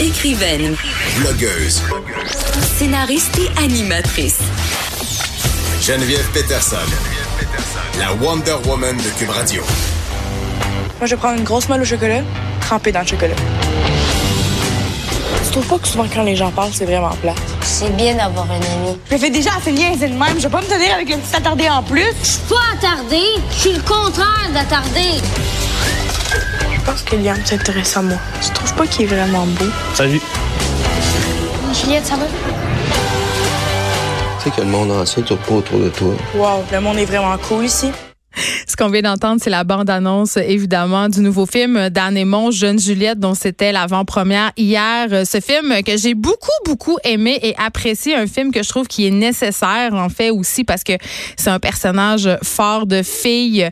Écrivaine, Blogueuse. scénariste et animatrice. Geneviève Peterson. La Wonder Woman de Cube Radio. Moi, je vais prendre une grosse molle au chocolat, trempée dans le chocolat. Tu trouves pas que souvent quand les gens parlent, c'est vraiment plat? C'est bien d'avoir un ami. Je fais déjà assez bien de même. Je vais pas me tenir avec une petite attardée en plus. Je suis pas attardé, je suis le contraire d'attardé. Je pense que Liam s'intéresse à moi. Tu trouves pas qu'il est vraiment beau? Salut. Juliette, ça va? Tu sais que le monde entier tourne pas autour de toi. Wow, le monde est vraiment cool ici. Ce qu'on vient d'entendre, c'est la bande-annonce, évidemment, du nouveau film d'Anne Aymon, Jeune Juliette, dont c'était l'avant-première hier. Ce film que j'ai beaucoup, beaucoup aimé et apprécié. Un film que je trouve qui est nécessaire, en fait, aussi, parce que c'est un personnage fort de fille.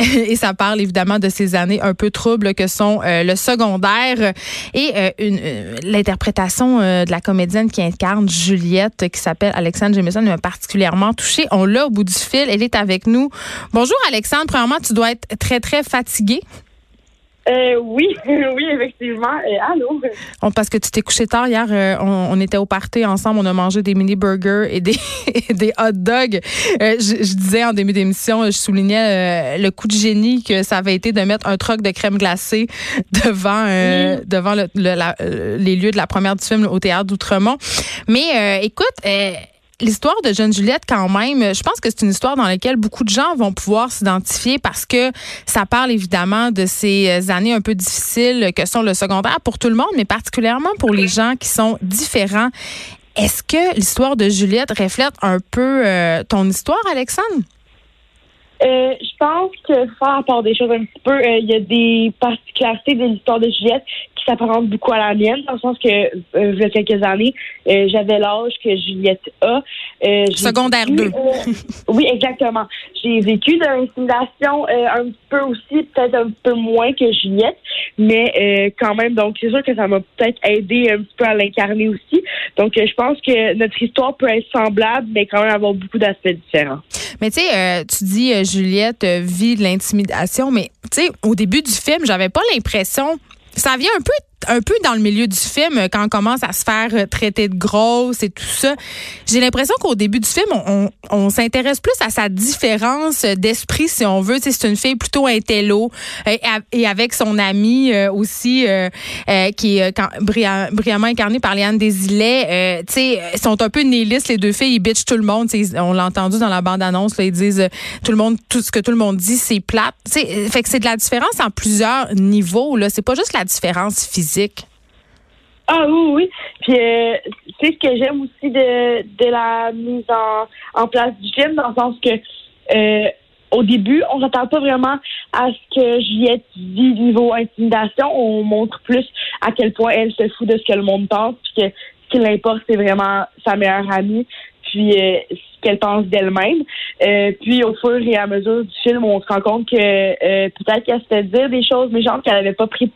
Et ça parle, évidemment, de ces années un peu troubles que sont euh, le secondaire. Et euh, l'interprétation euh, de la comédienne qui incarne Juliette, qui s'appelle Alexandre Jameson, m'a particulièrement touchée. On l'a au bout du fil. Elle est avec nous. Bonjour, Alexandre. Premièrement, tu dois être très, très fatiguée. Euh, oui, oui, effectivement. Euh, allô? On- parce que tu t'es couché tard hier. euh, on, on était au party ensemble. On a mangé des mini burgers et des, et des hot dogs. Je, je disais en début d'émission, je soulignais le coup de génie que ça avait été de mettre un troc de crème glacée devant devant le- le- la- les lieux de la première du film au théâtre d'Outremont. Mais écoute. Euh, L'histoire de Jeune Juliette, quand même, je pense que c'est une histoire dans laquelle beaucoup de gens vont pouvoir s'identifier parce que ça parle évidemment de ces années un peu difficiles que sont le secondaire pour tout le monde, mais particulièrement pour les gens qui sont différents. Est-ce que l'histoire de Juliette reflète un peu euh, ton histoire, Alexandre? Euh, je pense que faire part des choses un petit peu, euh, il y a des particularités de l'histoire de Juliette qui s'apparentent beaucoup à la mienne, dans le sens que euh, il y a quelques années, euh, j'avais l'âge que Juliette a. Euh, Secondaire vécu, deux. euh, oui, exactement. J'ai vécu de l'intimidation un petit peu aussi, peut-être un peu moins que Juliette, mais quand même, donc c'est sûr que ça m'a peut-être aidé un petit peu à l'incarner aussi. Donc je pense que notre histoire peut être semblable, mais quand même avoir beaucoup d'aspects différents. Mais tu sais, tu dis Juliette vit de l'intimidation, mais tu sais, au début du film, j'avais pas l'impression. Ça vient un peu un peu dans le milieu du film euh, quand on commence à se faire euh, traiter de grosse et tout ça. J'ai l'impression qu'au début du film, on, s'intéresse plus à sa différence euh, d'esprit, si on veut. C'est une fille plutôt intello et avec son amie aussi, qui est brillamment incarnée par Léane Desilets. Euh, tu sais, sont un peu nihilistes, les deux filles. Ils bitchent tout le monde. On l'a entendu dans la bande-annonce. Ils disent tout le monde, tout ce que tout le monde dit, c'est plate. Tu sais, euh, fait que c'est de la différence en plusieurs niveaux. Là, c'est pas juste la différence physique. Ah oui, oui. Puis euh, c'est ce que j'aime aussi de, de la mise en, en place du film, dans le sens que euh, au début, on s'attend pas vraiment à ce que Juliette vit niveau intimidation. On montre plus à quel point elle se fout de ce que le monde pense, puis que ce qui l'importe, c'est vraiment sa meilleure amie, puis euh, ce qu'elle pense d'elle-même. Euh, puis au fur et à mesure du film, on se rend compte que peut-être qu'elle se fait dire des choses méchantes qu'elle avait pas pris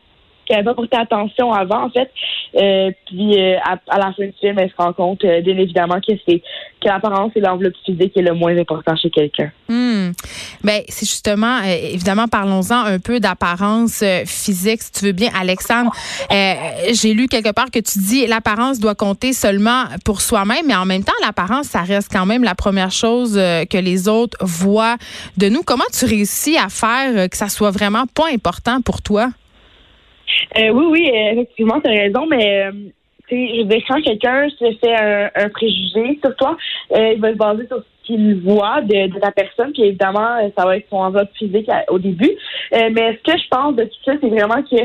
qu'elle n'avait pas porté attention avant, en fait. Euh, puis euh, à, la fin du film, elle se rend compte, euh, bien évidemment, que c'est que l'apparence et l'enveloppe physique est le moins important chez quelqu'un. Ben, c'est justement, évidemment, parlons-en un peu d'apparence physique, si tu veux bien, Alexandre. J'ai lu quelque part que tu dis l'apparence doit compter seulement pour soi-même, mais en même temps, l'apparence, ça reste quand même la première chose que les autres voient de nous. Comment tu réussis à faire que ça soit vraiment pas important pour toi? Euh, oui, oui, effectivement, tu as raison, mais euh, je dire, quand quelqu'un se fait un, un préjugé sur toi, euh, il va se baser sur ce qu'il voit de, ta personne, puis évidemment, ça va être son enveloppe physique au début. Mais ce que je pense de tout ça, c'est vraiment que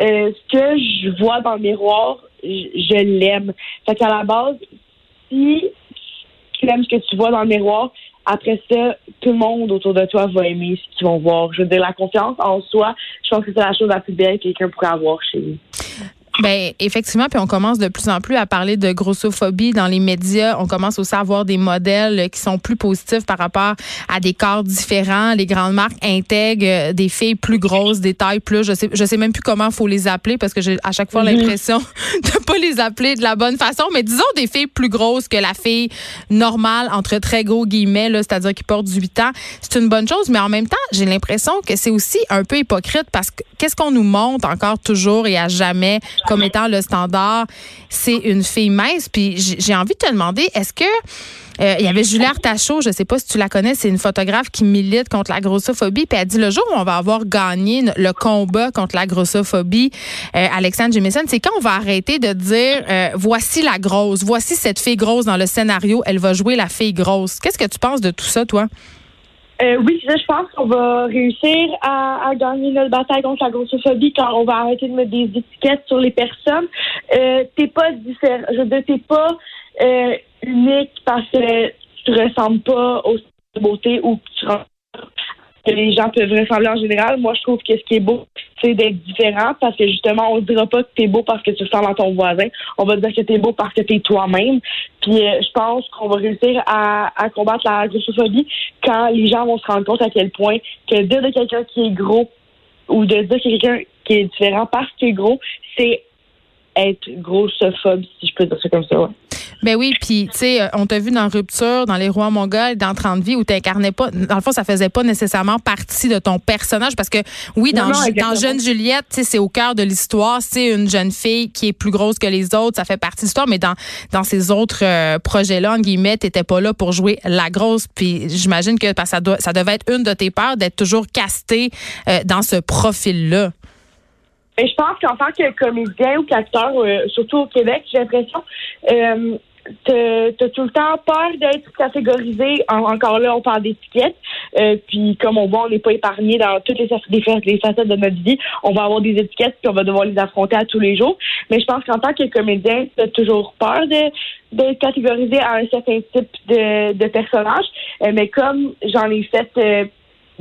ce que je vois dans le miroir, je, je l'aime. Fait qu'à la base, si tu aimes ce que tu vois dans le miroir, après ça, tout le monde autour de toi va aimer ce qu'ils vont voir. Je veux dire, la confiance en soi, je pense que c'est la chose la plus belle que quelqu'un pourrait avoir chez lui. Ben effectivement, puis on commence de plus en plus à parler de grossophobie dans les médias. On commence aussi à avoir des modèles qui sont plus positifs par rapport à des corps différents. Les grandes marques intègrent euh, des filles plus grosses, des tailles plus. Je sais, je sais même plus comment faut les appeler parce que j'ai à chaque fois l'impression de pas les appeler de la bonne façon. Mais disons des filles plus grosses que la fille normale entre très gros guillemets, c'est-à-dire qui porte 8 ans. C'est une bonne chose, mais en même temps, j'ai l'impression que c'est aussi un peu hypocrite parce que qu'est-ce qu'on nous montre encore toujours et à jamais comme étant le standard, c'est une fille mince. Puis j'ai envie de te demander, est-ce que euh, il y avait Julie Artachot, je sais pas si tu la connais, c'est une photographe qui milite contre la grossophobie. Puis elle dit le jour où on va avoir gagné le combat contre la grossophobie, euh, Alexandre Jemison, c'est quand on va arrêter de dire euh, voici la grosse, voici cette fille grosse dans le scénario, elle va jouer la fille grosse. Qu'est-ce que tu penses de tout ça, toi? Oui, je pense qu'on va réussir à, gagner notre bataille contre la grossophobie quand on va arrêter de mettre des étiquettes sur les personnes. t'es pas différent. Je veux dire, t'es pas unique parce que tu ressembles pas aux beauté ou que tu que les gens peuvent ressembler en général. Moi, je trouve que ce qui est beau, c'est d'être différent parce que justement, on ne dira pas que tu es beau parce que tu ressembles à ton voisin. On va dire que tu es beau parce que tu es toi-même. Puis euh, je pense qu'on va réussir à, combattre la grossophobie quand les gens vont se rendre compte à quel point que dire de quelqu'un qui est gros ou de dire que quelqu'un qui est différent parce qu'il est gros, c'est être grossophobe, si je peux dire ça comme ça. Ben oui, puis tu sais, on t'a vu dans Rupture, dans Les Rois Mongols, dans 30 vies, où tu pas, dans le fond, ça faisait pas nécessairement partie de ton personnage, parce que oui, dans, dans Jeune Juliette, c'est au cœur de l'histoire, c'est une jeune fille qui est plus grosse que les autres, ça fait partie de l'histoire, mais dans, dans ces autres euh, projets-là, en guillemets, t'étais pas là pour jouer la grosse, puis j'imagine que ça, doit, ça devait être une de tes peurs d'être toujours castée euh, dans ce profil-là. Mais je pense qu'en tant que comédien ou qu'acteur, euh, surtout au Québec, j'ai l'impression, euh, t'as tout le temps peur d'être catégorisé. encore là, on parle d'étiquettes. Euh, puis comme on voit, on n'est pas épargné dans toutes les, les, facettes de notre vie. On va avoir des étiquettes puis on va devoir les affronter à tous les jours. Mais je pense qu'en tant que comédien, t'as toujours peur de d'être catégorisé à un certain type de, de personnage. Euh, mais comme j'en ai fait euh,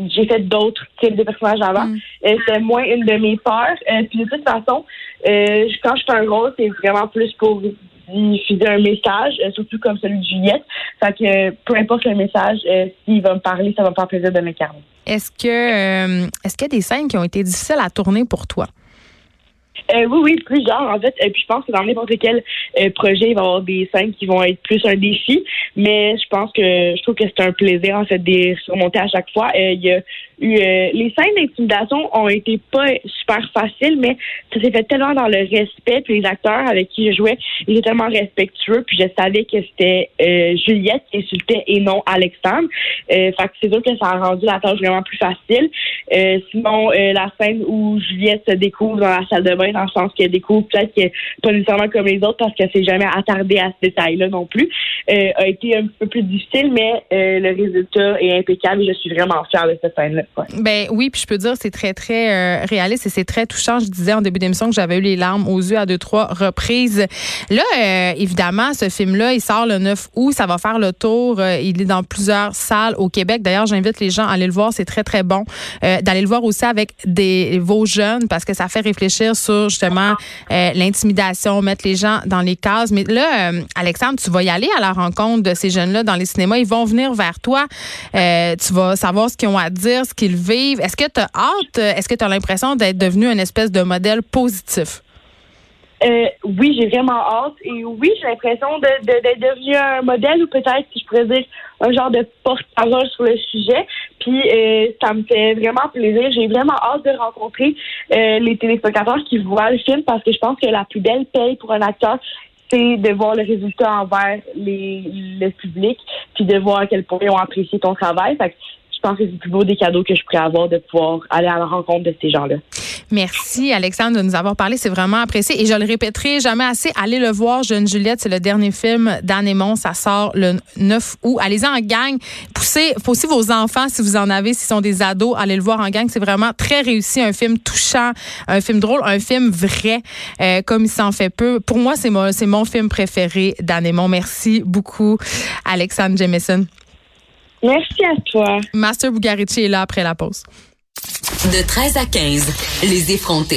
j'ai fait d'autres types de personnages avant. Mm. Euh, c'est moins une de mes peurs. Puis de toute façon, quand je fais un rôle, c'est vraiment plus pour diffuser un message, surtout comme celui de Juliette. Fait que peu importe le message, s'il va me parler, ça va me faire plaisir de m'incarner. Est-ce que est-ce qu'il y a des scènes qui ont été difficiles à tourner pour toi? Euh, oui, oui, plusieurs, en fait. Et puis je pense que dans n'importe quel euh, projet, il va y avoir des scènes qui vont être plus un défi. Mais je pense que je trouve que c'est un plaisir, en fait, de surmonter à chaque fois. Euh, il y a eu les scènes d'intimidation ont été pas super faciles, mais ça s'est fait tellement dans le respect. Puis les acteurs avec qui je jouais, ils étaient tellement respectueux. Puis je savais que c'était Juliette qui insultait et non Alexandre. fait que c'est sûr que ça a rendu la tâche vraiment plus facile. sinon, la scène où Juliette se découvre dans la salle de bain dans le sens qu'elle découvre peut-être que pas nécessairement comme les autres parce qu'elle s'est jamais attardée à ce détail-là non plus, euh, a été un peu plus difficile, mais euh, le résultat est impeccable et je suis vraiment fière de cette scène-là. Ben oui, puis je peux dire c'est très très euh, réaliste et c'est très touchant. Je disais en début d'émission que j'avais eu les larmes aux yeux à deux trois reprises. Là, évidemment, ce film-là, il sort le 9 août, ça va faire le tour. il est dans plusieurs salles au Québec. D'ailleurs, j'invite les gens à aller le voir, c'est très très bon. D'aller le voir aussi avec des vos jeunes parce que ça fait réfléchir sur justement euh, l'intimidation, mettre les gens dans les cases. Mais là, euh, Alexandre, tu vas y aller à la rencontre de ces jeunes-là dans les cinémas. Ils vont venir vers toi. Euh, tu vas savoir ce qu'ils ont à dire, ce qu'ils vivent. Est-ce que tu as hâte? Est-ce que tu as l'impression d'être devenu une espèce de modèle positif? Oui, j'ai vraiment hâte. Et oui, j'ai l'impression d'être de, devenu un modèle ou peut-être, si je pourrais dire, un genre de porte-parole sur le sujet. Puis euh, ça me fait vraiment plaisir. J'ai vraiment hâte de rencontrer euh, les téléspectateurs qui voient le film parce que je pense que la plus belle paye pour un acteur, c'est de voir le résultat envers les, le public, puis de voir à quel point ils ont apprécié ton travail. Fait que pense que c'est plus beau des cadeaux que je pourrais avoir de pouvoir aller à la rencontre de ces gens-là. Merci, Alexandre, de nous avoir parlé. C'est vraiment apprécié. Et je le répéterai jamais assez. Allez le voir, Jeune Juliette. C'est le dernier film d'Anne Ça sort le 9 août. Allez-y en gang. Poussez, vos enfants, si vous en avez, s'ils sont des ados, allez le voir en gang. C'est vraiment très réussi. Un film touchant, un film drôle, un film vrai, euh, comme il s'en fait peu. Pour moi, c'est mon, mon film préféré d'Anne Merci beaucoup, Alexandre Jameson. Merci à toi. Master Bugarici est là après la pause. De 13 à 15, les effrontés.